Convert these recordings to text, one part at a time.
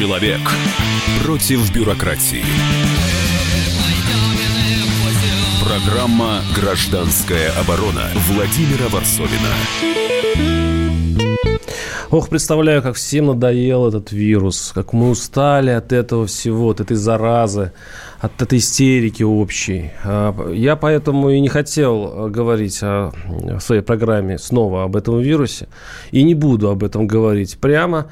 Человек против бюрократии. Программа «Гражданская оборона» Владимира Варсовина. Ох, представляю, как всем надоел этот вирус, как мы устали от этого всего, от этой заразы, от этой истерики общей. А, я поэтому и не хотел говорить о, в своей программе снова об этом вирусе, и не буду об этом говорить прямо.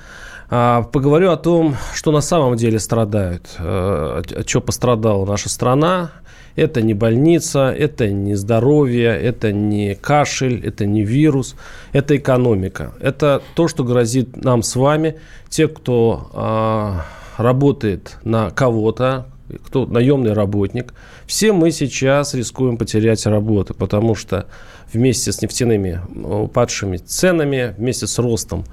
А, поговорю о том, что на самом деле страдают, а, от чего пострадала наша страна, это не больница, это не здоровье, это не кашель, это не вирус, это экономика. Это то, что грозит нам с вами, те, кто э, работает на кого-то, кто наемный работник. Все мы сейчас рискуем потерять работу, потому что вместе с нефтяными упадшими ценами, вместе с ростом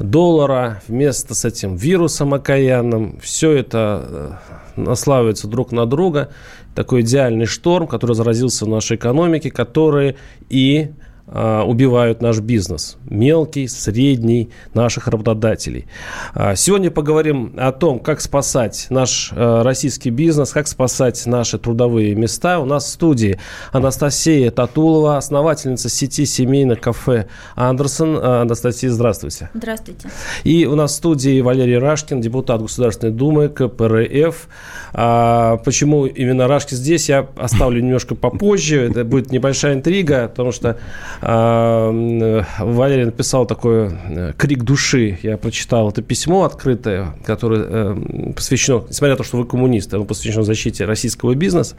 доллара, вместе с этим вирусом окаянным, все это э, наслаивается друг на друга. Такой идеальный шторм, который заразился в нашей экономике, который и убивают наш бизнес. Мелкий, средний, наших работодателей. А, сегодня поговорим о том, как спасать наш а, российский бизнес, как спасать наши трудовые места. У нас в студии Анастасия Татулова, основательница сети семейных кафе Андерсон. Анастасия, здравствуйте. Здравствуйте. И у нас в студии Валерий Рашкин, депутат Государственной Думы, КПРФ. Почему именно Рашкин здесь, я оставлю немножко попозже. Это будет небольшая интрига, потому что а, Валерий написал такой э, крик души. Я прочитал это письмо открытое, которое э, посвящено, несмотря на то, что вы коммунист, оно посвящено защите российского бизнеса.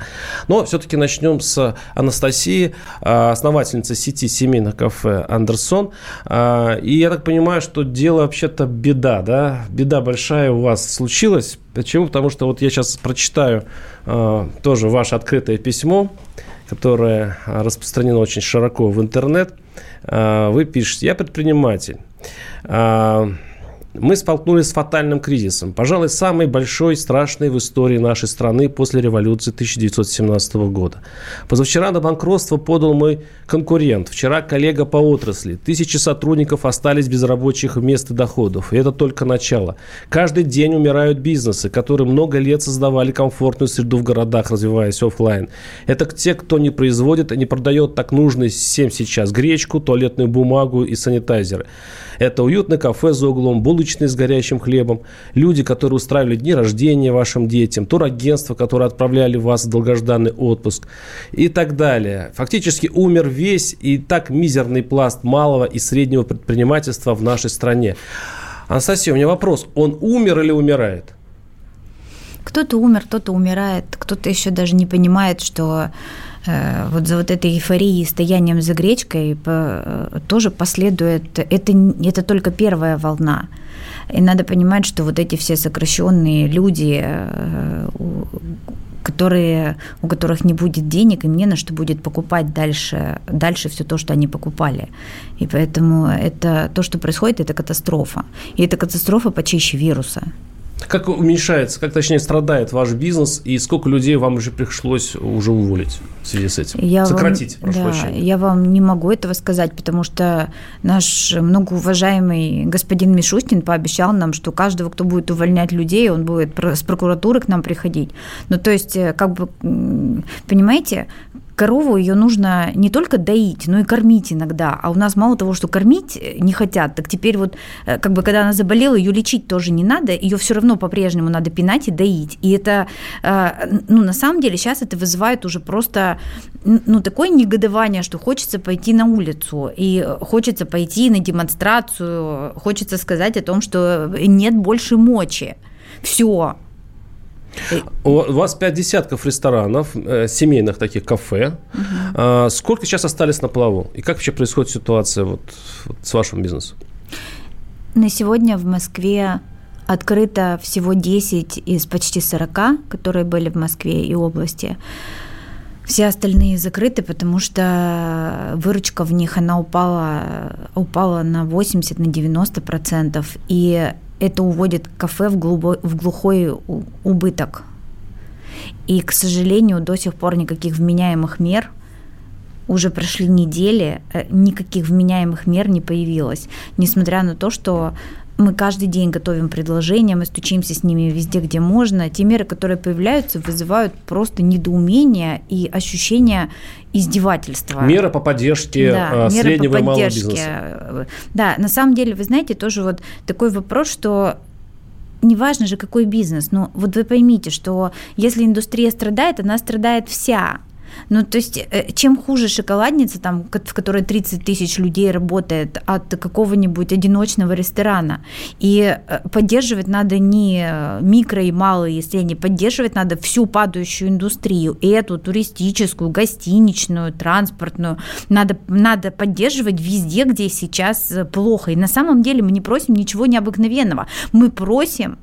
Но все-таки начнем с Анастасии, а, основательницы сети семейных кафе «Андерсон». А, и я так понимаю, что дело вообще-то беда, да? Беда большая у вас случилась. Почему? Потому что вот я сейчас прочитаю тоже ваше открытое письмо которое а, распространено очень широко в интернет, а, вы пишете, я предприниматель, а, мы столкнулись с фатальным кризисом, пожалуй, самый большой, страшный в истории нашей страны после революции 1917 года. Позавчера на банкротство подал мой конкурент, вчера коллега по отрасли. Тысячи сотрудников остались без рабочих мест и доходов. И это только начало. Каждый день умирают бизнесы, которые много лет создавали комфортную среду в городах, развиваясь офлайн. Это те, кто не производит и не продает так нужные всем сейчас гречку, туалетную бумагу и санитайзеры. Это уютное кафе за углом, булочные с горящим хлебом, люди, которые устраивали дни рождения вашим детям, турагентства, которые отправляли вас в долгожданный отпуск и так далее. Фактически умер весь и так мизерный пласт малого и среднего предпринимательства в нашей стране. Анастасия, у меня вопрос. Он умер или умирает? Кто-то умер, кто-то умирает, кто-то еще даже не понимает, что вот за вот этой эйфорией, стоянием за гречкой э, тоже последует, это, это только первая волна. И надо понимать, что вот эти все сокращенные люди, э, которые, у которых не будет денег, им не на что будет покупать дальше, дальше все то, что они покупали. И поэтому это то, что происходит, это катастрофа. И это катастрофа почище вируса. Как уменьшается, как точнее страдает ваш бизнес и сколько людей вам уже пришлось уже уволить в связи с этим? Я Сократить, вам, прошу да, прощения. Я вам не могу этого сказать, потому что наш многоуважаемый господин Мишустин пообещал нам, что каждого, кто будет увольнять людей, он будет с прокуратуры к нам приходить. Ну, то есть, э, как бы, понимаете, корову ее нужно не только доить, но и кормить иногда. А у нас мало того, что кормить не хотят, так теперь вот, э, как бы, когда она заболела, ее лечить тоже не надо, ее все равно по-прежнему надо пинать и доить. И это, э, ну, на самом деле, сейчас это вызывает уже просто, ну, такое негодование, что хочется пойти на улицу, и хочется пойти на демонстрацию, хочется сказать о том, что нет больше мочи. Все, у вас пять десятков ресторанов, э, семейных таких кафе. Угу. Сколько сейчас остались на плаву? И как вообще происходит ситуация вот, вот с вашим бизнесом? На сегодня в Москве открыто всего 10 из почти 40, которые были в Москве и области. Все остальные закрыты, потому что выручка в них она упала, упала на 80 на 90 процентов. И это уводит кафе в, глубо, в глухой убыток. И, к сожалению, до сих пор никаких вменяемых мер уже прошли недели, э, никаких вменяемых мер не появилось, несмотря на то, что мы каждый день готовим предложения, мы стучимся с ними везде, где можно. Те меры, которые появляются, вызывают просто недоумение и ощущение издевательства. Меры по поддержке да, среднего по поддержке. и малого бизнеса. Да, на самом деле, вы знаете, тоже вот такой вопрос, что неважно же, какой бизнес, но вот вы поймите, что если индустрия страдает, она страдает вся. Ну, то есть, э, чем хуже шоколадница, там, в которой 30 тысяч людей работает от какого-нибудь одиночного ресторана, и э, поддерживать надо не микро и малые и средние, поддерживать надо всю падающую индустрию, эту туристическую, гостиничную, транспортную, надо, надо поддерживать везде, где сейчас э, плохо. И на самом деле мы не просим ничего необыкновенного, мы просим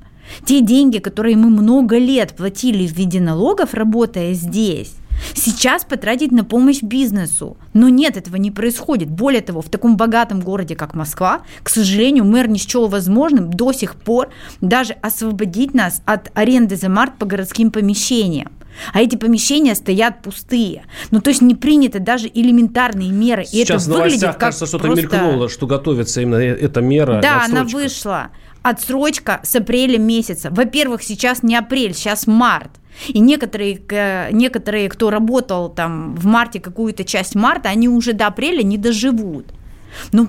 те деньги, которые мы много лет платили в виде налогов, работая здесь, сейчас потратить на помощь бизнесу. Но нет, этого не происходит. Более того, в таком богатом городе, как Москва, к сожалению, мэр не счел возможным до сих пор даже освободить нас от аренды за март по городским помещениям. А эти помещения стоят пустые. Ну, то есть не приняты даже элементарные меры. Сейчас и это выглядит как кажется, что-то просто... мелькнуло, что готовится именно э, эта мера. Да, она вышла. Отсрочка с апреля месяца. Во-первых, сейчас не апрель, сейчас март. И некоторые, некоторые, кто работал там в марте какую-то часть марта, они уже до апреля не доживут. Ну,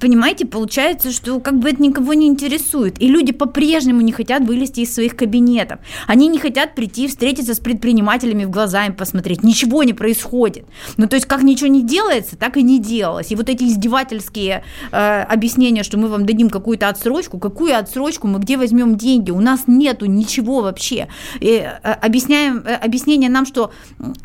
понимаете, получается, что как бы это никого не интересует. И люди по-прежнему не хотят вылезти из своих кабинетов. Они не хотят прийти встретиться с предпринимателями в глаза им посмотреть. Ничего не происходит. Ну, то есть, как ничего не делается, так и не делалось. И вот эти издевательские э, объяснения, что мы вам дадим какую-то отсрочку, какую отсрочку, мы где возьмем деньги? У нас нету ничего вообще. И, э, объясняем, э, объяснение нам, что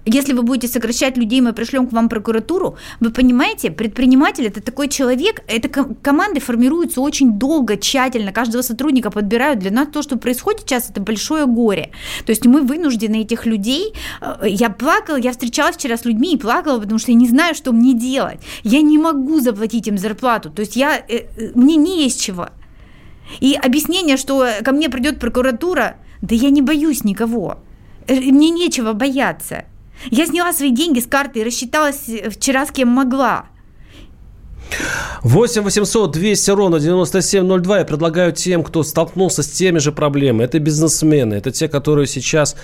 если вы будете сокращать людей, мы пришлем к вам прокуратуру. Вы понимаете, предприниматель это такой человек, эта команды формируются очень долго, тщательно, каждого сотрудника подбирают. Для нас то, что происходит сейчас, это большое горе. То есть мы вынуждены этих людей, э, я плакала, я встречалась вчера с людьми и плакала, потому что я не знаю, что мне делать. Я не могу заплатить им зарплату, то есть я, э, э, мне не есть чего. И объяснение, что ко мне придет прокуратура, да я не боюсь никого. Мне нечего бояться. Я сняла свои деньги с карты и рассчиталась вчера с кем могла. 8 800 200 ровно 9702. Я предлагаю тем, кто столкнулся с теми же проблемами. Это бизнесмены, это те, которые сейчас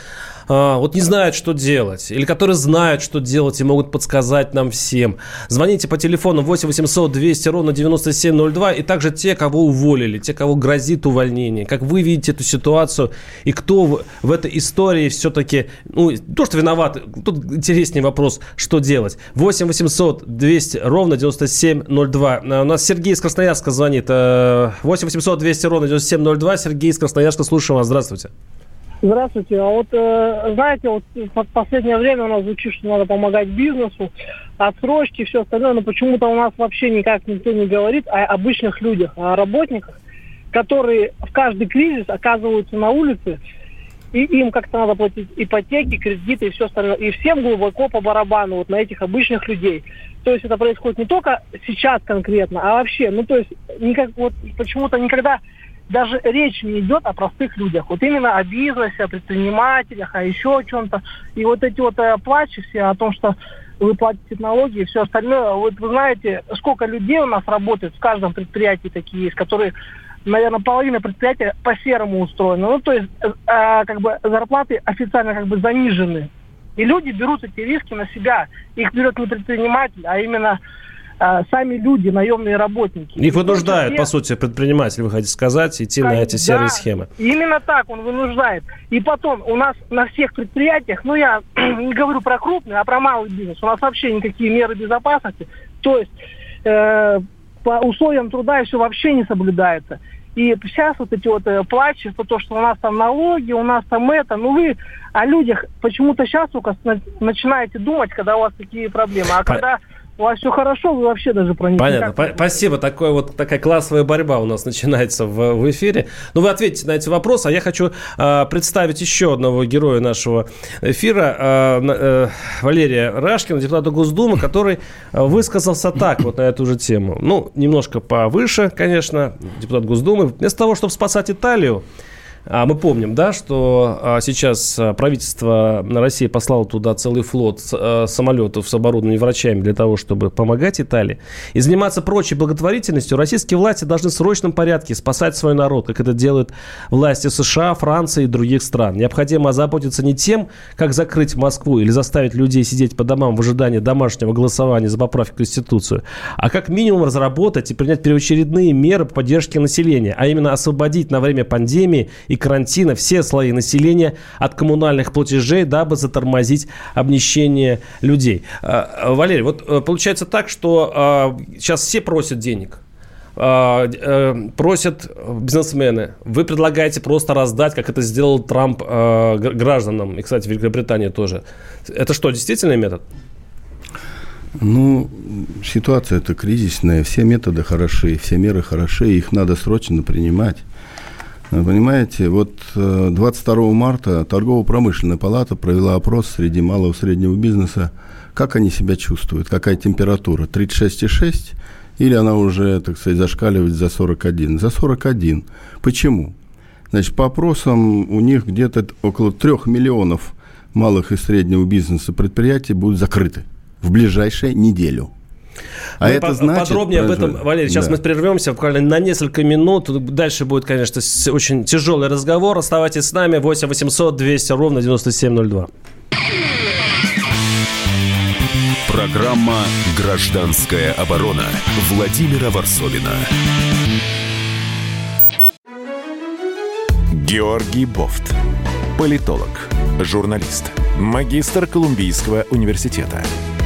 а, вот не знают, что делать, или которые знают, что делать и могут подсказать нам всем. Звоните по телефону 8 800 200 ровно 9702, и также те, кого уволили, те, кого грозит увольнение. Как вы видите эту ситуацию, и кто в, этой истории все-таки, ну, то, что виноват, тут интереснее вопрос, что делать. 8 800 200 ровно 9702. А, у нас Сергей из Красноярска звонит. 8 800 200 ровно 9702. Сергей из Красноярска, слушаем вас. Здравствуйте. Здравствуйте. А вот, э, знаете, вот в последнее время у нас звучит, что надо помогать бизнесу, отсрочки, все остальное, но почему-то у нас вообще никак никто не говорит о обычных людях, о работниках, которые в каждый кризис оказываются на улице, и им как-то надо платить ипотеки, кредиты и все остальное. И всем глубоко по барабану вот на этих обычных людей. То есть это происходит не только сейчас конкретно, а вообще. Ну, то есть никак, вот почему-то никогда даже речь не идет о простых людях. Вот именно о бизнесе, о предпринимателях, о еще о чем-то. И вот эти вот э, плачи все о том, что вы платите налоги и все остальное. Вот вы знаете, сколько людей у нас работает в каждом предприятии такие есть, которые, наверное, половина предприятия по-серому устроена. Ну, то есть, э, э, как бы зарплаты официально как бы занижены. И люди берут эти риски на себя. Их берет не предприниматель, а именно а, сами люди, наемные работники. Их вынуждают, по сути, предприниматель, вы хотите сказать, идти на эти серые да, схемы. Именно так он вынуждает. И потом у нас на всех предприятиях, ну я не говорю про крупный, а про малый бизнес, у нас вообще никакие меры безопасности. То есть э, по условиям труда все вообще не соблюдается. И сейчас вот эти вот э, плачи, то, что у нас там налоги, у нас там это, ну вы о людях почему-то сейчас только начинаете думать, когда у вас такие проблемы. А когда у вас все хорошо, вы вообще даже про них Понятно. По- спасибо. Такой вот, такая классовая борьба у нас начинается в, в эфире. Ну, вы ответите на эти вопросы, а я хочу э, представить еще одного героя нашего эфира, э, э, Валерия Рашкина, депутата Госдумы, который высказался так вот на эту же тему. Ну, немножко повыше, конечно, депутат Госдумы. Вместо того, чтобы спасать Италию, А мы помним, да, что а, сейчас а, правительство России послало туда целый флот самолетов с оборудованием врачами для того, чтобы помогать Италии. И заниматься прочей благотворительностью российские власти должны в срочном порядке спасать свой народ, как это делают власти США, Франции и других стран. Необходимо озаботиться не тем, как закрыть Москву или заставить людей сидеть по домам в ожидании домашнего голосования за поправки в Конституцию, а как минимум разработать и принять первоочередные меры по поддержке населения, а именно освободить на время пандемии и карантина все слои населения от коммунальных платежей, дабы затормозить обнищение людей. А, Валерий, вот э, получается так, что сейчас а, все просят денег. А, э, просят бизнесмены, вы предлагаете просто раздать, как это сделал Трамп гражданам, и, кстати, Великобритания тоже. Это что, действительный метод? Ну, ситуация это кризисная, все методы хороши, все меры хороши, их надо срочно принимать. Понимаете, вот 22 э, марта торгово-промышленная палата провела опрос среди малого и среднего бизнеса, как они себя чувствуют, какая температура, 36,6 или она уже, так сказать, зашкаливает за 41? За 41. Почему? Значит, по опросам у них где-то около 3 миллионов малых и среднего бизнеса предприятий будут закрыты в ближайшую неделю. А мы это по- значит... Подробнее об этом, Валерий, сейчас да. мы прервемся буквально на несколько минут. Дальше будет, конечно, очень тяжелый разговор. Оставайтесь с нами. 8 800 200 ровно 9702. Программа «Гражданская оборона» Владимира Варсовина. Георгий Бофт. Политолог, журналист, магистр Колумбийского университета –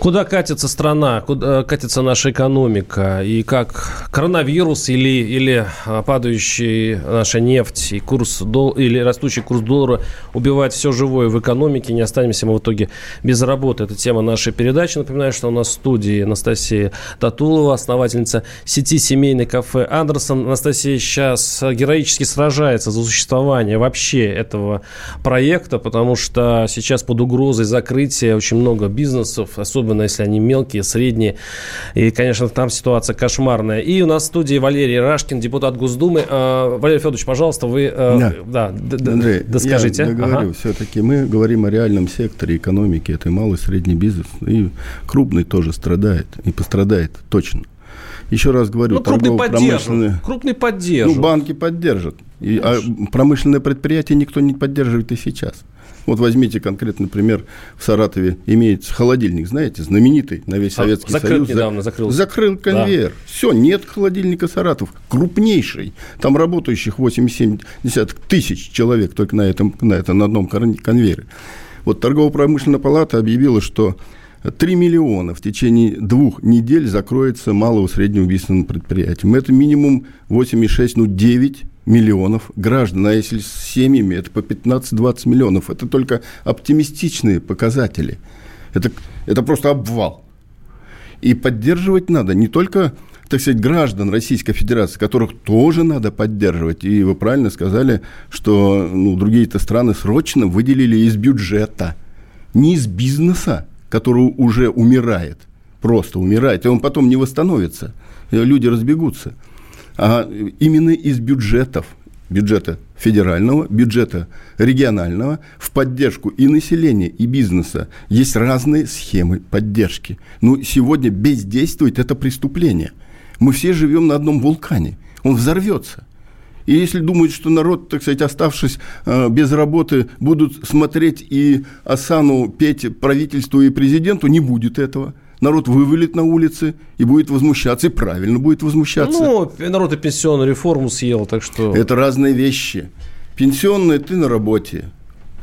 Куда катится страна, куда катится наша экономика, и как коронавирус или, или а, падающий наша нефть и курс дол, или растущий курс доллара убивает все живое в экономике, не останемся мы в итоге без работы. Это тема нашей передачи. Напоминаю, что у нас в студии Анастасия Татулова, основательница сети семейной кафе Андерсон. Анастасия сейчас героически сражается за существование вообще этого проекта, потому что сейчас под угрозой закрытия очень много бизнесов, особенно особенно если они мелкие, средние. И, конечно, там ситуация кошмарная. И у нас в студии Валерий Рашкин, депутат Госдумы. А, Валерий Федорович, пожалуйста, вы да. Да, Андрей, доскажите. Я договорю. Ага. Все-таки мы говорим о реальном секторе экономики. Это и малый, средний бизнес. И крупный тоже страдает. И пострадает точно. Еще раз говорю, ну, крупный поддержит. Крупный поддержит. Ну, банки поддержат. И, а промышленное предприятие никто не поддерживает и сейчас. Вот возьмите конкретно, например, в Саратове имеется холодильник, знаете, знаменитый на весь а, Советский закрыт Союз. недавно, закрылся. Закрыл конвейер. Да. Все, нет холодильника Саратов. Крупнейший. Там работающих 8,7 тысяч человек только на, этом, на, этом, на одном конвейере. Вот торгово-промышленная палата объявила, что 3 миллиона в течение двух недель закроется малого среднего бизнеса предприятием. Это минимум 8,6, ну 9 миллионов граждан, а если с семьями, это по 15-20 миллионов. Это только оптимистичные показатели. Это, это просто обвал. И поддерживать надо не только, так сказать, граждан Российской Федерации, которых тоже надо поддерживать. И вы правильно сказали, что ну, другие-то страны срочно выделили из бюджета, не из бизнеса, который уже умирает, просто умирает, и он потом не восстановится, люди разбегутся – а именно из бюджетов, бюджета федерального, бюджета регионального в поддержку и населения, и бизнеса. Есть разные схемы поддержки. Но ну, сегодня бездействовать – это преступление. Мы все живем на одном вулкане. Он взорвется. И если думают, что народ, так сказать, оставшись э, без работы, будут смотреть и Асану петь правительству и президенту, не будет этого народ вывалит на улицы и будет возмущаться, и правильно будет возмущаться. Ну, народ и пенсионную реформу съел, так что... Это разные вещи. Пенсионная ты на работе,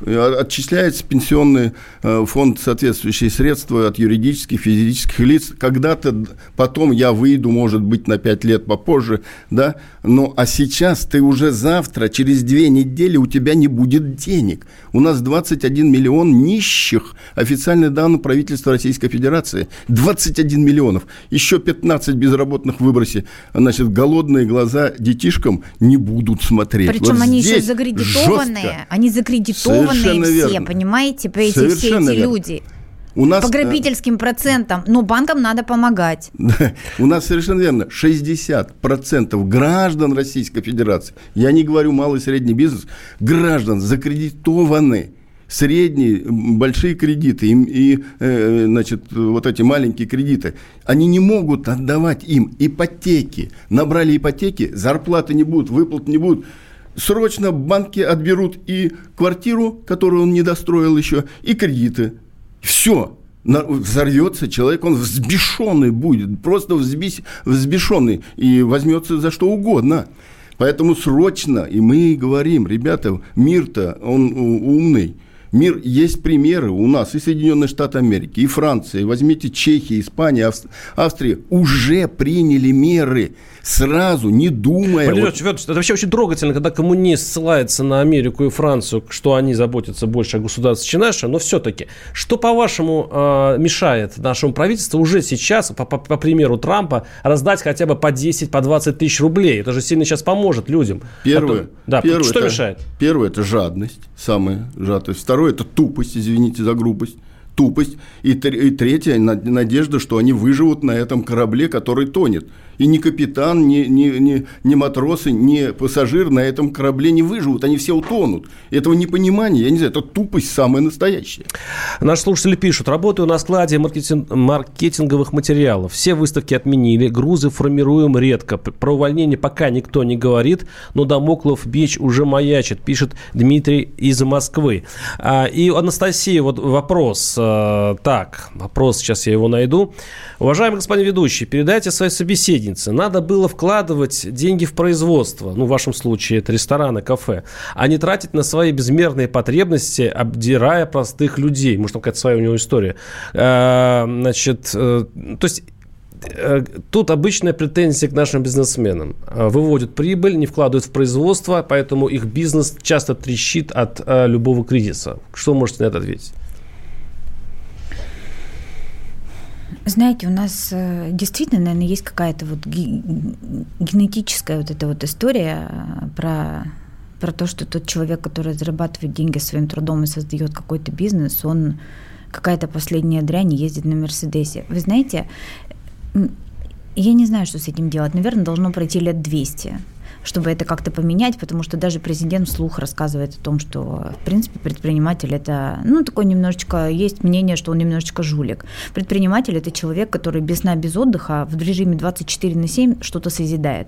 отчисляется пенсионный э, фонд соответствующие средства от юридических, физических лиц. Когда-то потом я выйду, может быть, на 5 лет попозже, да, но а сейчас ты уже завтра, через две недели у тебя не будет денег. У нас 21 миллион нищих, официальные данные правительства Российской Федерации. 21 миллионов. Еще 15 безработных в выбросе. Значит, голодные глаза детишкам не будут смотреть. Причем вот они еще закредитованные. Жестко. Они закредитованные Совершенно все, верно. понимаете, эти, все эти верно. люди. У нас, по грабительским э... процентам, но банкам надо помогать. У нас совершенно верно, 60% граждан Российской Федерации, я не говорю малый и средний бизнес, граждан закредитованы средние, большие кредиты и, и э, значит, вот эти маленькие кредиты, они не могут отдавать им ипотеки. Набрали ипотеки, зарплаты не будут, выплат не будут срочно банки отберут и квартиру, которую он не достроил еще, и кредиты. Все. Взорвется человек, он взбешенный будет, просто взбес, взбешенный и возьмется за что угодно. Поэтому срочно, и мы говорим, ребята, мир-то, он умный, Мир, есть примеры у нас и Соединенные Штаты Америки, и Франция, возьмите Чехия, Испания, Австрия, уже приняли меры сразу, не думая. Валерий вот... Федорович, это вообще очень трогательно, когда коммунист ссылается на Америку и Францию, что они заботятся больше о государстве, чем наше, но все-таки, что, по-вашему, э, мешает нашему правительству уже сейчас, по, по, по примеру Трампа, раздать хотя бы по 10, по 20 тысяч рублей? Это же сильно сейчас поможет людям. Первое. Потом, да, первое что это, мешает? Первое – это жадность, самая жадность. Второе – это тупость, извините за грубость тупость. И, и третье, надежда, что они выживут на этом корабле, который тонет. И ни капитан, ни, ни, ни, ни матросы, ни пассажир на этом корабле не выживут, они все утонут. Этого непонимания, я не знаю, это тупость самая настоящая. Наши слушатели пишут, работаю на складе маркетинг, маркетинговых материалов. Все выставки отменили, грузы формируем редко. Про увольнение пока никто не говорит, но Дамоклов Бич уже маячит, пишет Дмитрий из Москвы. А, и Анастасия, вот вопрос. А, так, вопрос, сейчас я его найду. Уважаемый господин ведущий, передайте своей собеседнице гостиницы. Надо было вкладывать деньги в производство, ну, в вашем случае это рестораны, кафе, а не тратить на свои безмерные потребности, обдирая простых людей. Может, там какая-то своя у него история. А, значит, э, то есть э, Тут обычная претензия к нашим бизнесменам. Выводят прибыль, не вкладывают в производство, поэтому их бизнес часто трещит от э, любого кризиса. Что можете на это ответить? Знаете, у нас э, действительно, наверное, есть какая-то вот генетическая вот эта вот история э, про про то, что тот человек, который зарабатывает деньги своим трудом и создает какой-то бизнес, он какая-то последняя дрянь ездит на Мерседесе. Вы знаете, я не знаю, что с этим делать. Наверное, должно пройти лет 200 чтобы это как-то поменять, потому что даже президент вслух рассказывает о том, что, в принципе, предприниматель это, ну, такой немножечко, есть мнение, что он немножечко жулик. Предприниматель – это человек, который без сна, без отдыха в режиме 24 на 7 что-то созидает.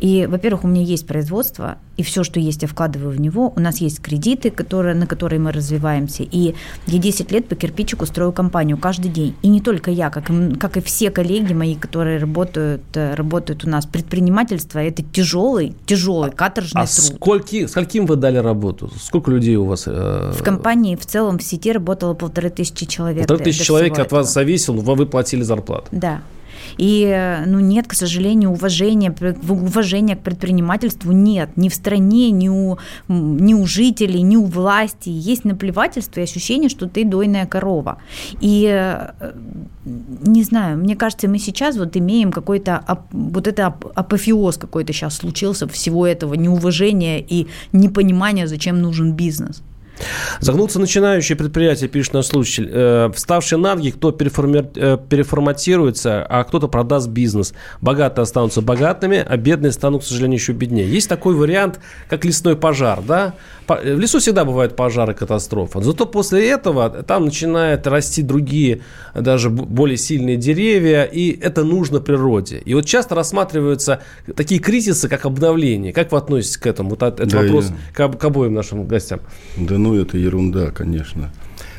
И, во-первых, у меня есть производство, и все, что есть, я вкладываю в него. У нас есть кредиты, которые, на которые мы развиваемся. И я 10 лет по кирпичику строю компанию каждый день. И не только я, как и, как и все коллеги мои, которые работают, э, работают у нас. Предпринимательство – это тяжелый, тяжелый, каторжный а труд. Скольки, скольким вы дали работу? Сколько людей у вас? Э... В компании в целом в сети работало полторы тысячи человек. Полторы тысячи человек от этого. вас зависел, вы платили зарплату. Да. И, ну, нет, к сожалению, уважения, уважения к предпринимательству нет. Ни в стране, ни у, ни у жителей, ни у власти. Есть наплевательство и ощущение, что ты дойная корова. И э, не знаю, мне кажется, мы сейчас вот имеем какой-то, вот это апофеоз какой-то сейчас случился всего этого неуважения и непонимания, зачем нужен бизнес. Загнутся начинающие предприятия, пишет наш слушатель. Э, вставшие на ноги, кто переформи... э, переформатируется, а кто-то продаст бизнес. Богатые останутся богатыми, а бедные станут, к сожалению, еще беднее. Есть такой вариант, как лесной пожар. Да? В лесу всегда бывают пожары, катастрофы. Зато после этого там начинают расти другие, даже более сильные деревья, и это нужно природе. И вот часто рассматриваются такие кризисы, как обновление. Как вы относитесь к этому? Вот этот да, вопрос я... к, к обоим нашим гостям. Да ну, это ерунда, конечно.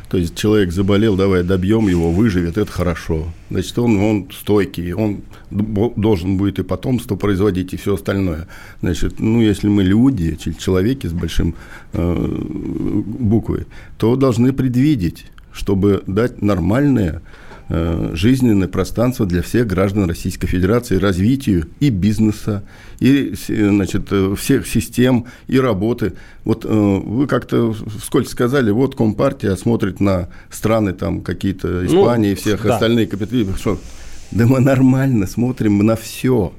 То есть человек заболел, давай добьем его, выживет, это хорошо. Значит, он, он стойкий, он должен будет и потомство производить, и все остальное. Значит, ну, если мы люди, человеки с большим э, буквой, то должны предвидеть, чтобы дать нормальное жизненное пространство для всех граждан Российской Федерации, развитию и бизнеса, и значит, э, всех систем, и работы. Вот э, вы как-то вскользь сказали, вот Компартия смотрит на страны там какие-то Испании, ну, всех да. остальные капиталисты. Что? Да мы нормально смотрим на все.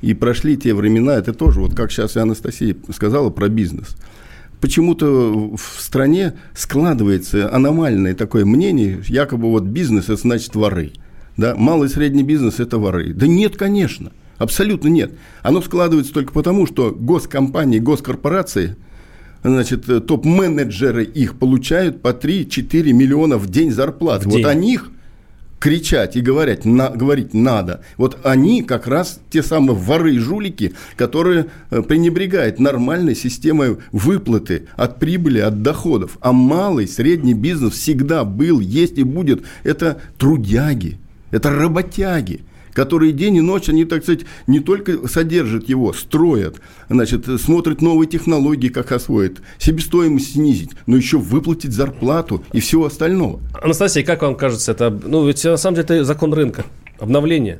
И прошли те времена, это тоже, вот как сейчас и Анастасия сказала про бизнес – почему-то в стране складывается аномальное такое мнение, якобы вот бизнес – это значит воры. Да? Малый и средний бизнес – это воры. Да нет, конечно. Абсолютно нет. Оно складывается только потому, что госкомпании, госкорпорации, значит, топ-менеджеры их получают по 3-4 миллиона в день. В день. Вот о них – кричать и говорить, на, говорить надо. Вот они как раз те самые воры и жулики, которые э, пренебрегают нормальной системой выплаты от прибыли, от доходов. А малый, средний бизнес всегда был, есть и будет. Это трудяги, это работяги которые день и ночь, они, так сказать, не только содержат его, строят, значит, смотрят новые технологии, как освоить, себестоимость снизить, но еще выплатить зарплату и всего остального. Анастасия, как вам кажется, это, ну, ведь на самом деле это закон рынка, обновление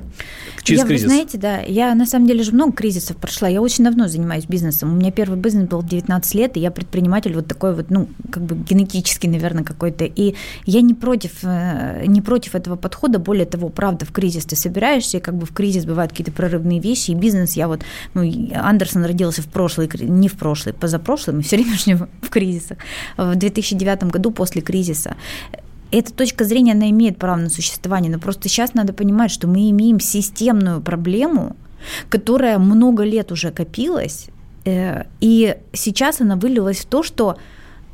через я, кризис? Вы знаете, да, я на самом деле же много кризисов прошла. Я очень давно занимаюсь бизнесом. У меня первый бизнес был в 19 лет, и я предприниматель вот такой вот, ну, как бы генетический, наверное, какой-то. И я не против, э, не против этого подхода. Более того, правда, в кризис ты собираешься, и как бы в кризис бывают какие-то прорывные вещи. И бизнес, я вот, ну, Андерсон родился в прошлый, не в прошлый, позапрошлый, мы все время в кризисах. В 2009 году после кризиса эта точка зрения, она имеет право на существование, но просто сейчас надо понимать, что мы имеем системную проблему, которая много лет уже копилась, э, и сейчас она вылилась в то, что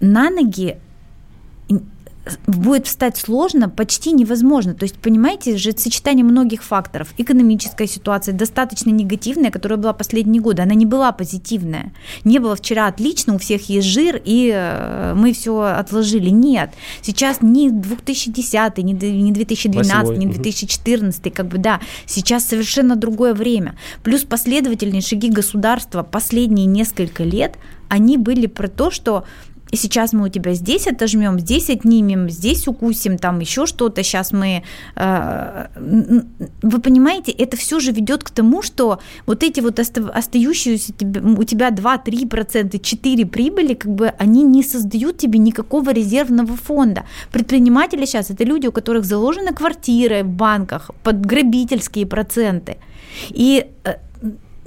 на ноги будет встать сложно, почти невозможно. То есть, понимаете, же сочетание многих факторов. Экономическая ситуация достаточно негативная, которая была последние годы, она не была позитивная. Не было вчера отлично, у всех есть жир, и э, мы все отложили. Нет. Сейчас ни 2010, ни 2012, 8. ни 2014, как бы, да, сейчас совершенно другое время. Плюс последовательные шаги государства последние несколько лет, они были про то, что и сейчас мы у тебя здесь отожмем, здесь отнимем, здесь укусим, там еще что-то. Сейчас мы... Э, вы понимаете, это все же ведет к тому, что вот эти вот остающиеся у тебя 2-3%, 4 прибыли, как бы они не создают тебе никакого резервного фонда. Предприниматели сейчас это люди, у которых заложены квартиры в банках под грабительские проценты. И э,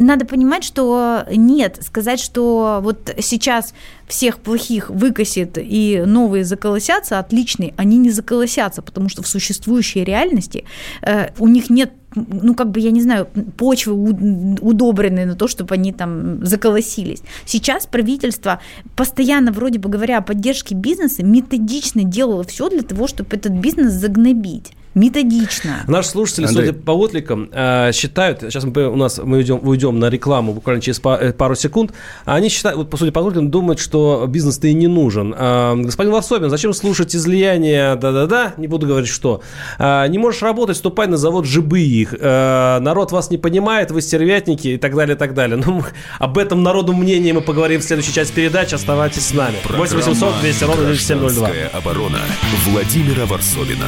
надо понимать, что нет, сказать, что вот сейчас всех плохих выкосит и новые заколосятся, отличные, они не заколосятся, потому что в существующей реальности э, у них нет ну, как бы, я не знаю, почвы удобренные на то, чтобы они там заколосились. Сейчас правительство, постоянно, вроде бы говоря, о поддержке бизнеса, методично делало все для того, чтобы этот бизнес загнобить методично. Наши слушатели, Андрей. судя по откликам, э, считают, сейчас мы у нас мы уйдем, уйдем на рекламу буквально через э, пару секунд, они считают, вот по сути по откликам, думают, что бизнес-то и не нужен. Э, господин Варсобин, зачем слушать излияние, да-да-да, не буду говорить что. Не можешь работать, ступай на завод жибы их. Народ вас не понимает, вы стервятники и так далее, и так далее. Ну, об этом народу мнение мы поговорим в следующей части передачи. Оставайтесь с нами. 8 800 200 ровно 9702. оборона Владимира Варсобина.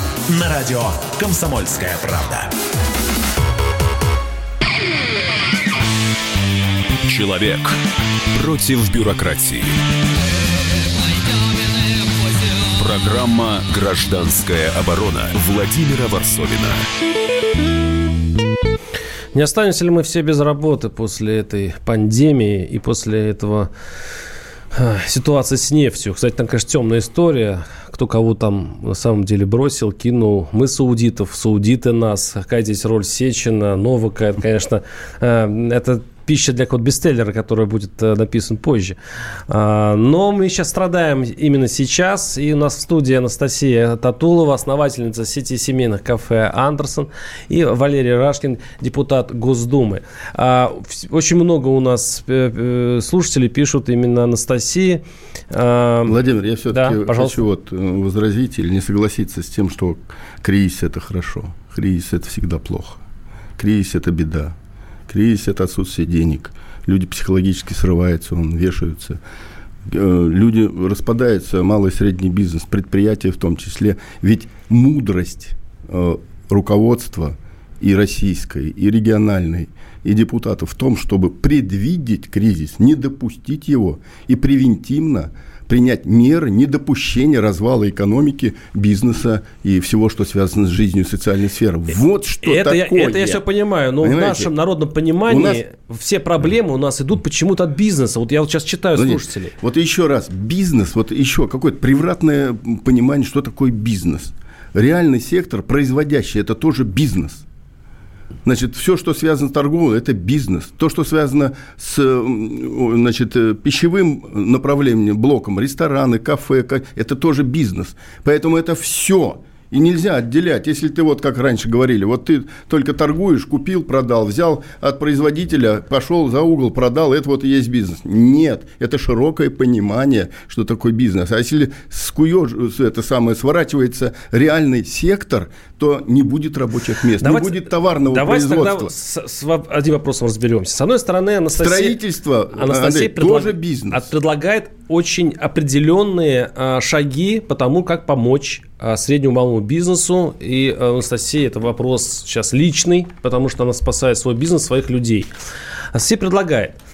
на радио «Комсомольская правда». Человек против бюрократии. Программа «Гражданская оборона» Владимира Варсовина. Не останемся ли мы все без работы после этой пандемии и после этого ситуация с нефтью. Кстати, там, конечно, темная история. Кто кого там на самом деле бросил, кинул. Мы саудитов, саудиты нас. Какая здесь роль Сечина, Новака. Это, конечно, э, это пища для код бестселлера, который будет э, написан позже. А, но мы сейчас страдаем именно сейчас. И у нас в студии Анастасия Татулова, основательница сети семейных кафе «Андерсон», и Валерий Рашкин, депутат Госдумы. А, очень много у нас э, э, слушателей пишут именно Анастасии. А, Владимир, я все-таки да, хочу вот возразить или не согласиться с тем, что кризис – это хорошо. Кризис – это всегда плохо. Кризис – это беда кризис – это отсутствие денег. Люди психологически срываются, он вешаются. Э, люди распадаются, малый и средний бизнес, предприятия в том числе. Ведь мудрость э, руководства и российской, и региональной, и депутатов в том, чтобы предвидеть кризис, не допустить его и превентивно – принять меры недопущения развала экономики, бизнеса и всего, что связано с жизнью социальной сферы. Вот что это такое. Я, это я все понимаю, но Понимаете? в нашем народном понимании нас... все проблемы у нас идут почему-то от бизнеса. Вот я вот сейчас читаю ну, слушателей. Нет, вот еще раз, бизнес, вот еще какое-то превратное понимание, что такое бизнес. Реальный сектор, производящий, это тоже бизнес – Значит, все, что связано с торговлей, это бизнес. То, что связано с значит, э, пищевым направлением, блоком, рестораны, кафе, это тоже бизнес. Поэтому это все и нельзя отделять, если ты вот как раньше говорили, вот ты только торгуешь, купил, продал, взял от производителя, пошел за угол, продал, это вот и есть бизнес. Нет, это широкое понимание, что такое бизнес. А если скуешь, это самое, сворачивается реальный сектор, то не будет рабочих мест, давайте, не будет товарного давайте производства. Тогда с, с одним вопросом разберемся. С одной стороны, Анастасия, Строительство, Анастасия Андрей, предлаг, тоже бизнес. предлагает очень определенные а, шаги по тому, как помочь а, среднему малому бизнесу. И а, Анастасия, это вопрос сейчас личный, потому что она спасает свой бизнес, своих людей. Анастасия предлагает –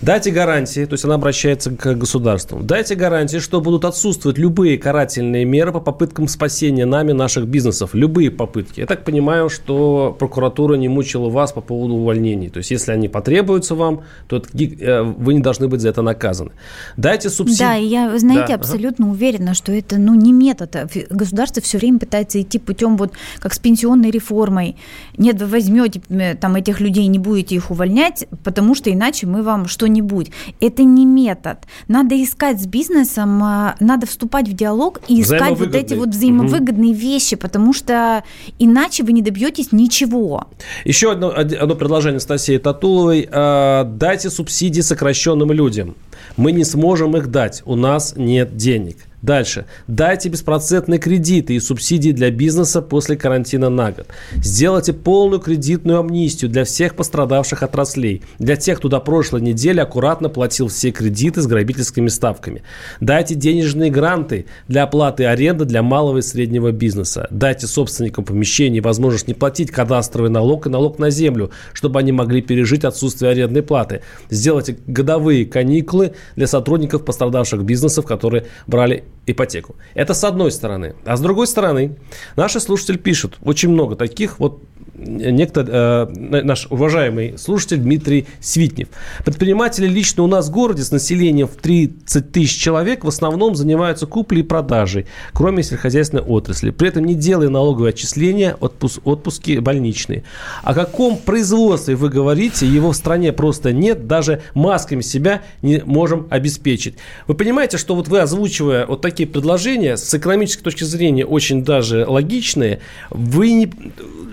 Дайте гарантии, то есть она обращается к государству. Дайте гарантии, что будут отсутствовать любые карательные меры по попыткам спасения нами наших бизнесов. Любые попытки. Я так понимаю, что прокуратура не мучила вас по поводу увольнений. То есть, если они потребуются вам, то э, вы не должны быть за это наказаны. Дайте субсидии. Да, я, знаете, да. абсолютно ага. уверена, что это ну, не метод. Государство все время пытается идти путем, вот как с пенсионной реформой. Нет, вы возьмете там этих людей, не будете их увольнять, потому что иначе мы вам что что-нибудь. Это не метод. Надо искать с бизнесом, а, надо вступать в диалог и искать вот эти вот взаимовыгодные угу. вещи, потому что иначе вы не добьетесь ничего. Еще одно, одно предложение Анастасии Татуловой. А, дайте субсидии сокращенным людям. Мы не сможем их дать, у нас нет денег. Дальше. Дайте беспроцентные кредиты и субсидии для бизнеса после карантина на год. Сделайте полную кредитную амнистию для всех пострадавших отраслей. Для тех, кто до прошлой недели аккуратно платил все кредиты с грабительскими ставками. Дайте денежные гранты для оплаты аренды для малого и среднего бизнеса. Дайте собственникам помещений возможность не платить кадастровый налог и налог на землю, чтобы они могли пережить отсутствие арендной платы. Сделайте годовые каникулы для сотрудников пострадавших бизнесов, которые брали ипотеку. Это с одной стороны. А с другой стороны, наши слушатели пишут, очень много таких вот некто, э, наш уважаемый слушатель Дмитрий Свитнев. Предприниматели лично у нас в городе с населением в 30 тысяч человек в основном занимаются куплей и продажей, кроме сельскохозяйственной отрасли. При этом не делая налоговые отчисления, отпуск, отпуски больничные. О каком производстве вы говорите? Его в стране просто нет. Даже масками себя не можем обеспечить. Вы понимаете, что вот вы озвучивая вот такие предложения, с экономической точки зрения очень даже логичные, вы не...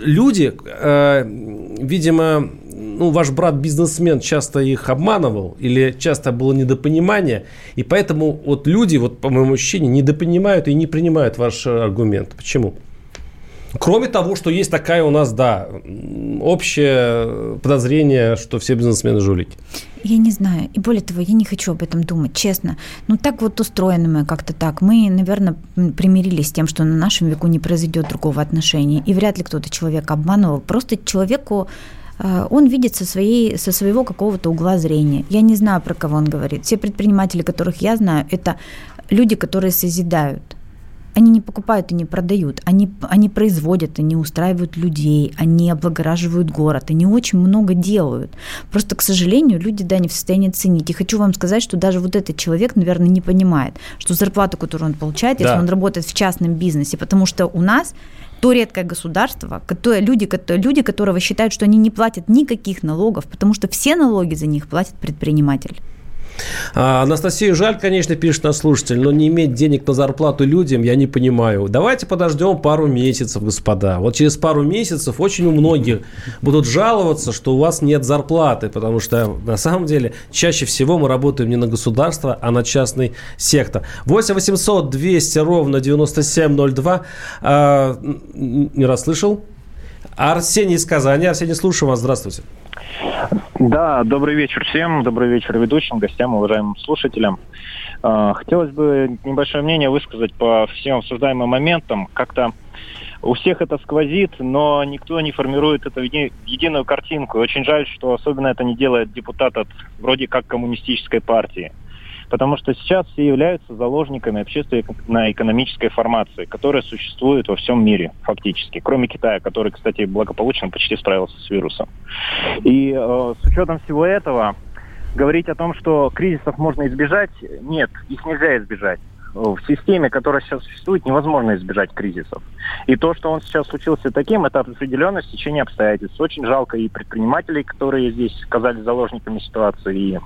люди, э, видимо, ну, ваш брат бизнесмен часто их обманывал или часто было недопонимание, и поэтому вот люди, вот по моему ощущению, недопонимают и не принимают ваш аргумент. Почему? Кроме того, что есть такая у нас, да, общее подозрение, что все бизнесмены жулики. Я не знаю. И более того, я не хочу об этом думать, честно. Ну, так вот устроены мы как-то так. Мы, наверное, примирились с тем, что на нашем веку не произойдет другого отношения. И вряд ли кто-то человека обманывал. Просто человеку э, он видит со, своей, со своего какого-то угла зрения. Я не знаю, про кого он говорит. Все предприниматели, которых я знаю, это люди, которые созидают они не покупают и не продают, они, они производят, они устраивают людей, они облагораживают город, они очень много делают. Просто, к сожалению, люди, да, не в состоянии ценить. И хочу вам сказать, что даже вот этот человек, наверное, не понимает, что зарплату, которую он получает, да. если он работает в частном бизнесе, потому что у нас то редкое государство, которые, люди, люди, которые считают, что они не платят никаких налогов, потому что все налоги за них платит предприниматель. А, жаль, конечно, пишет наш слушатель, но не иметь денег на зарплату людям я не понимаю. Давайте подождем пару месяцев, господа. Вот через пару месяцев очень у многих будут жаловаться, что у вас нет зарплаты, потому что на самом деле чаще всего мы работаем не на государство, а на частный сектор. 8 800 200 ровно 9702. А, не расслышал? Арсений из Казани. Арсений, слушаю вас. Здравствуйте. Да, добрый вечер всем, добрый вечер ведущим, гостям, уважаемым слушателям. А, хотелось бы небольшое мнение высказать по всем обсуждаемым моментам. Как-то у всех это сквозит, но никто не формирует эту единую картинку. И очень жаль, что особенно это не делает депутат от вроде как коммунистической партии. Потому что сейчас все являются заложниками общественной экономической формации, которая существует во всем мире фактически, кроме Китая, который, кстати, благополучно почти справился с вирусом. И э, с учетом всего этого, говорить о том, что кризисов можно избежать, нет, их нельзя избежать. В системе, которая сейчас существует, невозможно избежать кризисов. И то, что он сейчас случился таким, это определенное стечение обстоятельств. Очень жалко и предпринимателей, которые здесь оказались заложниками ситуации, и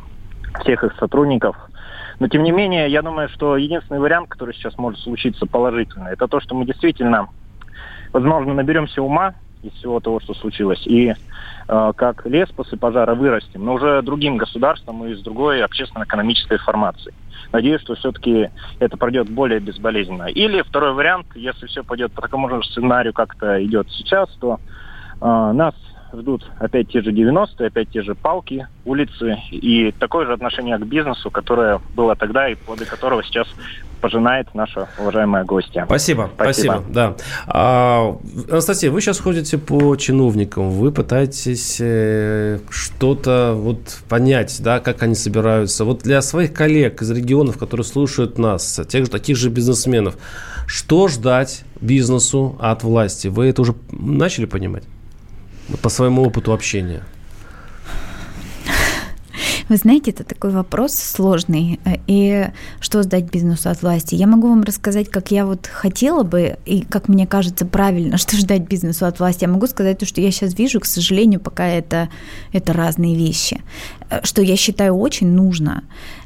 всех их сотрудников. Но, тем не менее, я думаю, что единственный вариант, который сейчас может случиться положительно, это то, что мы действительно, возможно, наберемся ума из всего того, что случилось, и э, как лес после пожара вырастем, но уже другим государством и с другой общественно-экономической формацией. Надеюсь, что все-таки это пройдет более безболезненно. Или второй вариант, если все пойдет по такому же сценарию, как это идет сейчас, то э, нас ждут опять те же 90-е, опять те же палки, улицы и такое же отношение к бизнесу, которое было тогда и плоды которого сейчас пожинает наша уважаемая гостья. Спасибо, спасибо, спасибо да. А, Анастасия, вы сейчас ходите по чиновникам, вы пытаетесь э, что-то вот понять, да, как они собираются. Вот для своих коллег из регионов, которые слушают нас, тех же таких же бизнесменов, что ждать бизнесу от власти? Вы это уже начали понимать? По своему опыту общения? Вы знаете, это такой вопрос сложный. И что сдать бизнесу от власти? Я могу вам рассказать, как я вот хотела бы, и как мне кажется правильно, что ждать бизнесу от власти. Я могу сказать то, что я сейчас вижу, к сожалению, пока это, это разные вещи. Что я считаю очень нужно.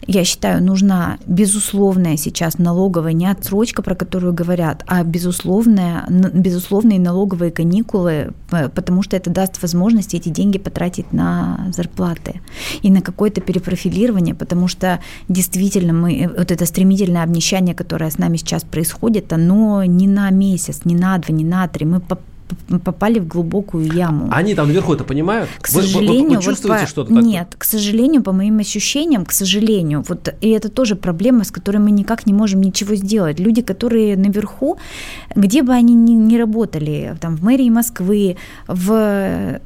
Я считаю, нужна безусловная сейчас налоговая, не отсрочка, про которую говорят, а безусловная, безусловные налоговые каникулы, потому что это даст возможность эти деньги потратить на зарплаты и на какое-то перепрофилирование, потому что действительно мы, вот это стремительное обнищание, которое с нами сейчас происходит, оно не на месяц, не на два, не на три. Мы попали в глубокую яму. Они там наверху это понимают? К сожалению, вы, вы, вы чувствуете вот по... что-то такое? Нет, к сожалению, по моим ощущениям, к сожалению, вот и это тоже проблема, с которой мы никак не можем ничего сделать. Люди, которые наверху, где бы они ни, ни работали, там в мэрии Москвы, в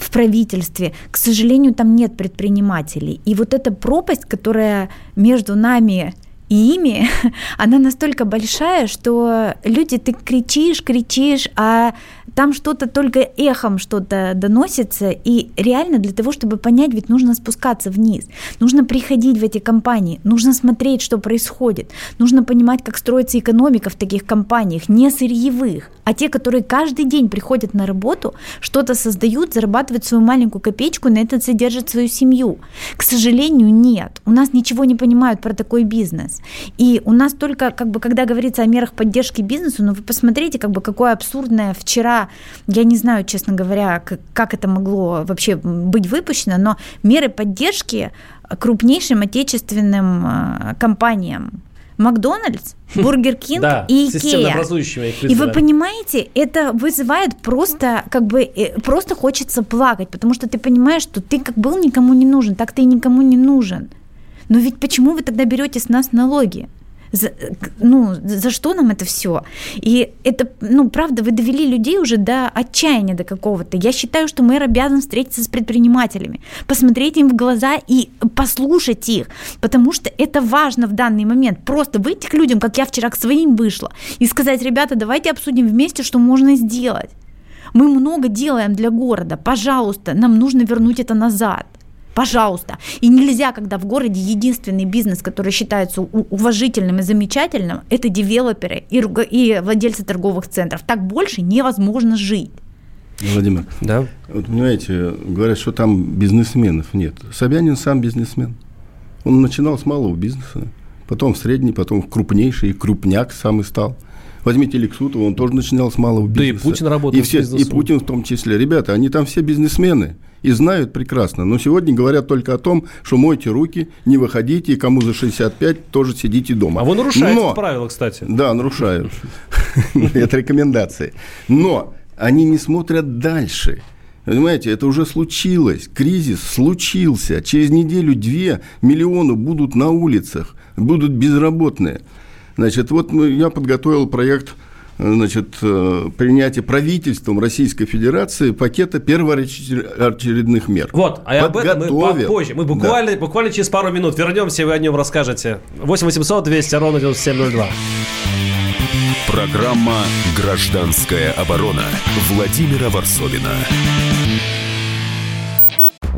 в правительстве, к сожалению, там нет предпринимателей. И вот эта пропасть, которая между нами и ими, она настолько большая, что люди, ты кричишь, кричишь, а там что-то только эхом что-то доносится, и реально для того, чтобы понять, ведь нужно спускаться вниз, нужно приходить в эти компании, нужно смотреть, что происходит, нужно понимать, как строится экономика в таких компаниях, не сырьевых, а те, которые каждый день приходят на работу, что-то создают, зарабатывают свою маленькую копеечку, на это содержат свою семью. К сожалению, нет. У нас ничего не понимают про такой бизнес. И у нас только, как бы, когда говорится о мерах поддержки бизнесу, ну вы посмотрите, как бы, какое абсурдное вчера, я не знаю, честно говоря, как, как это могло вообще быть выпущено, но меры поддержки крупнейшим отечественным э, компаниям, Макдональдс, Бургер Кинг да, и Икея. И вы понимаете, это вызывает просто, как бы, э, просто хочется плакать, потому что ты понимаешь, что ты как был никому не нужен, так ты и никому не нужен. Но ведь почему вы тогда берете с нас налоги? За, ну, за что нам это все? И это, ну, правда, вы довели людей уже до отчаяния до какого-то. Я считаю, что мэр обязан встретиться с предпринимателями, посмотреть им в глаза и послушать их, потому что это важно в данный момент. Просто выйти к людям, как я вчера к своим вышла, и сказать, ребята, давайте обсудим вместе, что можно сделать. Мы много делаем для города, пожалуйста, нам нужно вернуть это назад. Пожалуйста. И нельзя, когда в городе единственный бизнес, который считается уважительным и замечательным, это девелоперы и, и владельцы торговых центров. Так больше невозможно жить. Владимир, да? Вот понимаете, говорят, что там бизнесменов нет. Собянин сам бизнесмен. Он начинал с малого бизнеса, потом в средний, потом в крупнейший, и крупняк сам и стал. Возьмите Лексутова, он тоже начинал с малого бизнеса. Да и Путин работал и все, И Путин в том числе. Ребята, они там все бизнесмены и знают прекрасно. Но сегодня говорят только о том, что мойте руки, не выходите, и кому за 65, тоже сидите дома. А вы нарушаете Но, правила, кстати. Да, нарушаю. Это рекомендации. Но они не смотрят дальше. Понимаете, это уже случилось. Кризис случился. Через неделю-две миллионы будут на улицах, будут безработные. Значит, вот я подготовил проект значит, э, принятия правительством Российской Федерации пакета первоочередных мер. Вот, а об этом мы попозже. Мы буквально, да. буквально через пару минут вернемся, и вы о нем расскажете. 8 800 200 ровно 9702. Программа «Гражданская оборона» Владимира Варсовина.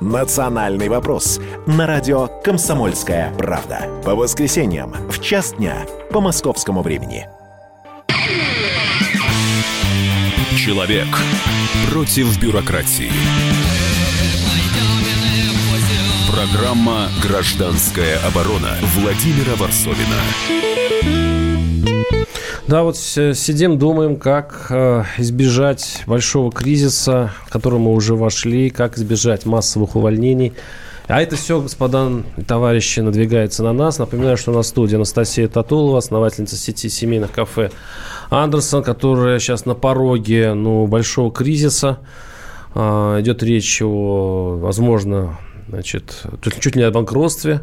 «Национальный вопрос» на радио «Комсомольская правда». По воскресеньям в час дня по московскому времени. Человек против бюрократии. Программа «Гражданская оборона» Владимира Варсовина. Да, вот сидим, думаем, как э, избежать большого кризиса, в который мы уже вошли, как избежать массовых увольнений. А это все, господа товарищи, надвигается на нас. Напоминаю, что на студии Анастасия Татулова, основательница сети семейных кафе Андерсон, которая сейчас на пороге ну, большого кризиса. Э, идет речь о, возможно, значит, чуть ли не о банкротстве.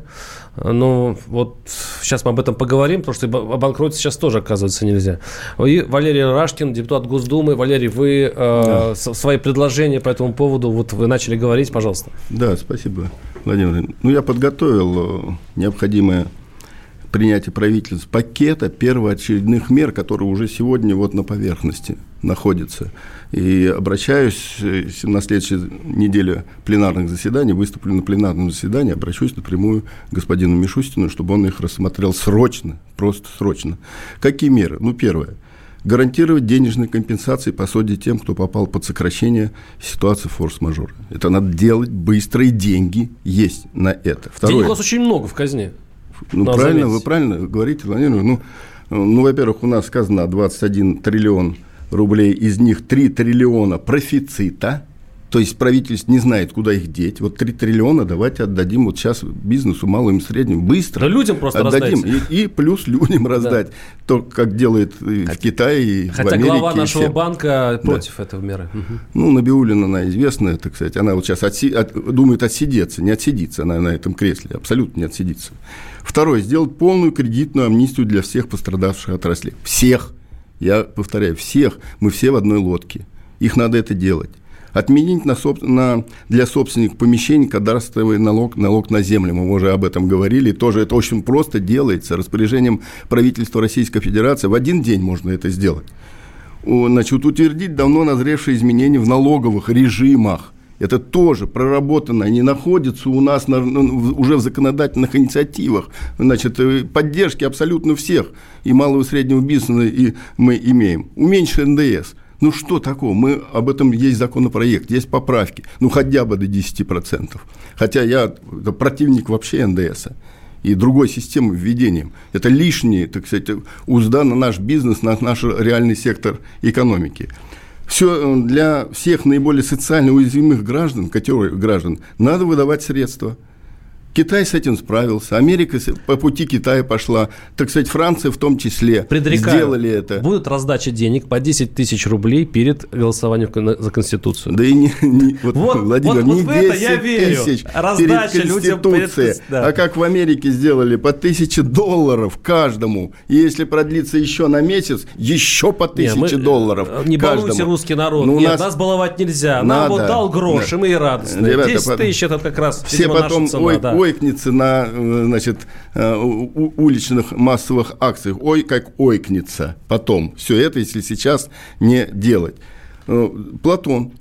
Ну, вот сейчас мы об этом поговорим, потому что о банкроте сейчас тоже, оказывается, нельзя. И Валерий Рашкин, депутат Госдумы. Валерий, вы э, да. свои предложения по этому поводу, вот вы начали говорить, пожалуйста. Да, спасибо, Владимир. Ну, я подготовил э, необходимое принятие правительства пакета первоочередных мер, которые уже сегодня вот на поверхности находятся. И обращаюсь э, на следующей неделе пленарных заседаний, выступлю на пленарном заседании, обращусь напрямую к господину Мишустину, чтобы он их рассмотрел срочно, просто срочно. Какие меры? Ну, первое. Гарантировать денежные компенсации по сути тем, кто попал под сокращение ситуации форс-мажора. Это надо делать быстро, и деньги есть на это. Второе. Денег у вас очень много в казне. Ну, правильно, заметить. вы правильно говорите, Владимир. Ну, ну, во-первых, у нас сказано 21 триллион рублей, из них 3 триллиона профицита, то есть правительство не знает, куда их деть. Вот 3 триллиона давайте отдадим вот сейчас бизнесу, малым и средним, быстро. Да людям просто отдадим. И, и плюс людям раздать. Да. То, как делает в Китае и Хотя в Америке. глава нашего банка против да. этого меры. Ну, Набиулина, она известная, так сказать. Она вот сейчас отси, от, думает отсидеться. Не отсидится она на этом кресле. Абсолютно не отсидится. Второе. Сделать полную кредитную амнистию для всех пострадавших отраслей. Всех. Я повторяю, всех. Мы все в одной лодке. Их надо это делать. Отменить на, на, для собственников помещений кадастровый налог, налог на землю. Мы уже об этом говорили. Тоже это очень просто делается. Распоряжением правительства Российской Федерации в один день можно это сделать. Значит, утвердить давно назревшие изменения в налоговых режимах. Это тоже проработано, не находится у нас на, ну, уже в законодательных инициативах. Значит, э, поддержки абсолютно всех, и малого и среднего бизнеса и мы имеем. Уменьшить НДС. Ну что такого? Мы об этом есть законопроект, есть поправки. Ну хотя бы до 10%. Хотя я противник вообще НДС и другой системы введения. Это лишние, так сказать, узда на наш бизнес, на наш реальный сектор экономики. Все для всех наиболее социально уязвимых граждан, которые, граждан, надо выдавать средства – Китай с этим справился, Америка по пути Китая пошла, так сказать, Франция в том числе Предрекаю, сделали это. Будет раздача денег по 10 тысяч рублей перед голосованием за Конституцию. Да и не, не вот, вот, Владимир, вот, не вот 10 я верю. тысяч раздача перед Конституцией, людям, да. а как в Америке сделали, по тысяче долларов каждому. И если продлится еще на месяц, еще по тысяче не, долларов Не каждому. балуйте русский народ. Ну, Нет, нас, нас баловать нельзя. Надо, Нам вот дал грош, да. и мы и радостны. Ребята, 10 тысяч это как раз все потом, цена, ой, да ойкнется на э, значит, э, уличных массовых акциях. Ой, как ойкнется потом. Все это, если сейчас не делать. Э, Платон.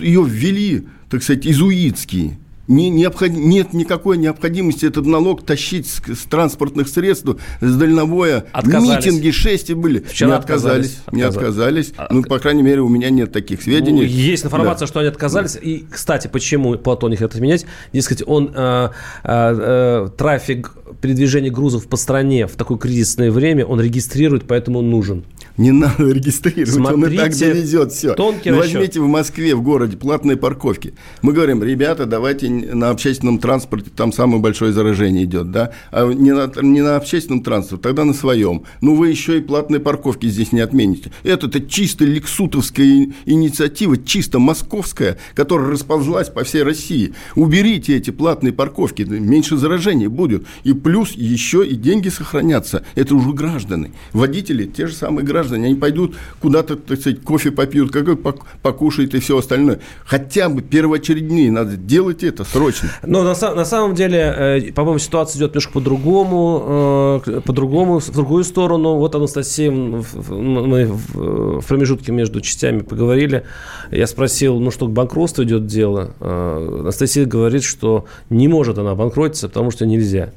Ее ввели, так сказать, изуитские не необход... нет никакой необходимости этот налог тащить с, с транспортных средств, с дальнобоя. Отказались. Митинги шесть были. Вчера не отказались. отказались. Не отказались. А, ну, по крайней мере, у меня нет таких сведений. Ну, есть информация, да. что они отказались. И, кстати, почему Платон не хочет отменять? Дескать, он э, э, э, трафик передвижения грузов по стране в такое кризисное время он регистрирует, поэтому он нужен. Не надо регистрировать, Смотрите, он и так довезет все. Тонкий ну, возьмите в Москве, в городе, платные парковки. Мы говорим, ребята, давайте на общественном транспорте, там самое большое заражение идет, да, а не на, не на общественном транспорте, тогда на своем. Ну, вы еще и платные парковки здесь не отмените. Это-то чисто лексутовская инициатива, чисто московская, которая расползлась по всей России. Уберите эти платные парковки, меньше заражений будет. И плюс еще и деньги сохранятся. Это уже граждане. Водители, те же самые граждане они пойдут куда-то, так сказать, кофе попьют, какой покушают и все остальное. Хотя бы первоочередные надо делать это срочно. Но на, на самом деле, э, по-моему, ситуация идет немножко по-другому, э, по-другому, в другую сторону. Вот Анастасия, мы в промежутке между частями поговорили. Я спросил, ну что, к банкротству идет дело? Э, Анастасия говорит, что не может она банкротиться, потому что нельзя.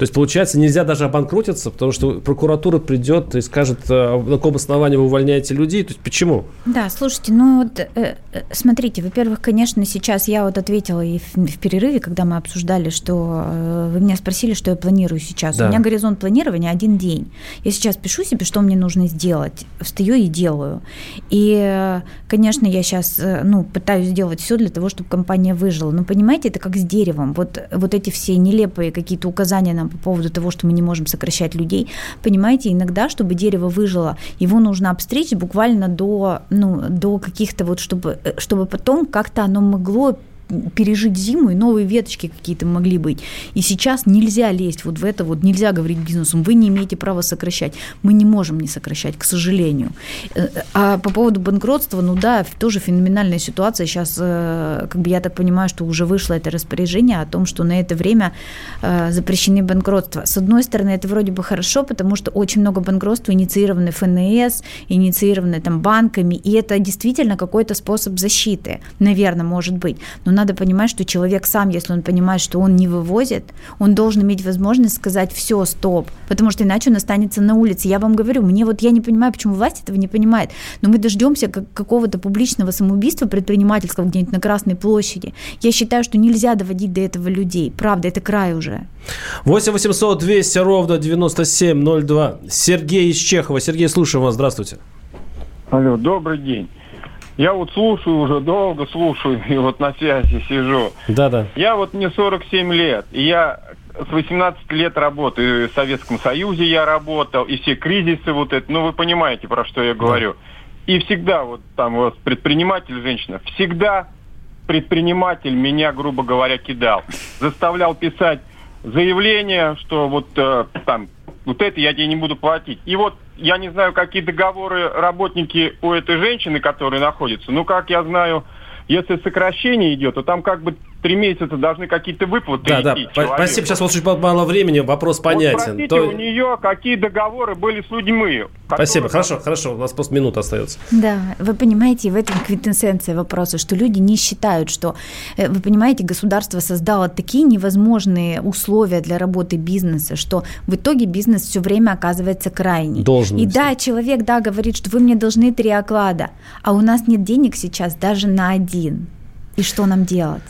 То есть, получается, нельзя даже обанкротиться, потому что прокуратура придет и скажет, э, на каком основании вы увольняете людей. То есть, почему? Да, слушайте, ну вот э, э, смотрите, во-первых, конечно, сейчас я вот ответила и в, в перерыве, когда мы обсуждали, что э, вы меня спросили, что я планирую сейчас. Да. У меня горизонт планирования один день. Я сейчас пишу себе, что мне нужно сделать, встаю и делаю. И, конечно, я сейчас, ну, пытаюсь сделать все для того, чтобы компания выжила. Но понимаете, это как с деревом. Вот, вот эти все нелепые какие-то указания нам по поводу того, что мы не можем сокращать людей. Понимаете, иногда, чтобы дерево выжило, его нужно обстричь буквально до, ну, до каких-то вот, чтобы, э, чтобы потом как-то оно могло пережить зиму, и новые веточки какие-то могли быть. И сейчас нельзя лезть вот в это, вот нельзя говорить бизнесу, вы не имеете права сокращать. Мы не можем не сокращать, к сожалению. Э, а по поводу банкротства, ну да, тоже феноменальная ситуация. Сейчас, э, как бы я так понимаю, что уже вышло это распоряжение о том, что на это время э, запрещены банкротства. С одной стороны, это вроде бы хорошо, потому что очень много банкротства инициированы ФНС, инициированы там банками, и это действительно какой-то способ защиты, наверное, может быть. Но надо понимать, что человек сам, если он понимает, что он не вывозит, он должен иметь возможность сказать все, стоп, потому что иначе он останется на улице. Я вам говорю, мне вот я не понимаю, почему власть этого не понимает, но мы дождемся как, какого-то публичного самоубийства предпринимательского где-нибудь на Красной площади. Я считаю, что нельзя доводить до этого людей. Правда, это край уже. 8 800 200 ровно 9702. Сергей из Чехова. Сергей, слушаем вас. Здравствуйте. Алло, добрый день. Я вот слушаю уже долго, слушаю, и вот на связи сижу. Да-да. Я вот мне 47 лет, и я с 18 лет работаю. в Советском Союзе я работал, и все кризисы вот это, ну вы понимаете, про что я говорю. Да. И всегда вот там у вас предприниматель, женщина, всегда предприниматель меня, грубо говоря, кидал. Заставлял писать заявление, что вот э, там вот это я тебе не буду платить. И вот я не знаю, какие договоры работники у этой женщины, которые находятся. Ну, как я знаю, если сокращение идет, то там как бы три месяца должны какие-то выплаты да, идти. Да, человеку. спасибо. Сейчас вот очень мало времени, вопрос понятен. Вот спросите то... у нее, какие договоры были с людьми. Спасибо, хорошо, хорошо, у нас просто минута остается. Да, вы понимаете, в этом квинтэссенция вопроса, что люди не считают, что, э, вы понимаете, государство создало такие невозможные условия для работы бизнеса, что в итоге бизнес все время оказывается крайний. Должен. И да, человек, да, говорит, что вы мне должны три оклада, а у нас нет денег сейчас даже на один. И что нам делать?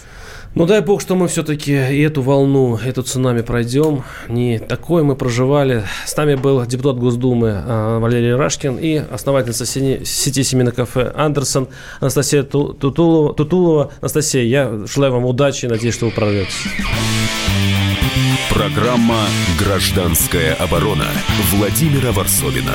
Ну, дай бог, что мы все-таки эту волну, эту цунами пройдем. Не такое мы проживали. С нами был депутат Госдумы а, Валерий Рашкин и основательница сети семейных кафе Андерсон Анастасия Тутулова. Тутулова. Анастасия, я желаю вам удачи и надеюсь, что вы прорветесь. Программа «Гражданская оборона» Владимира Варсовина.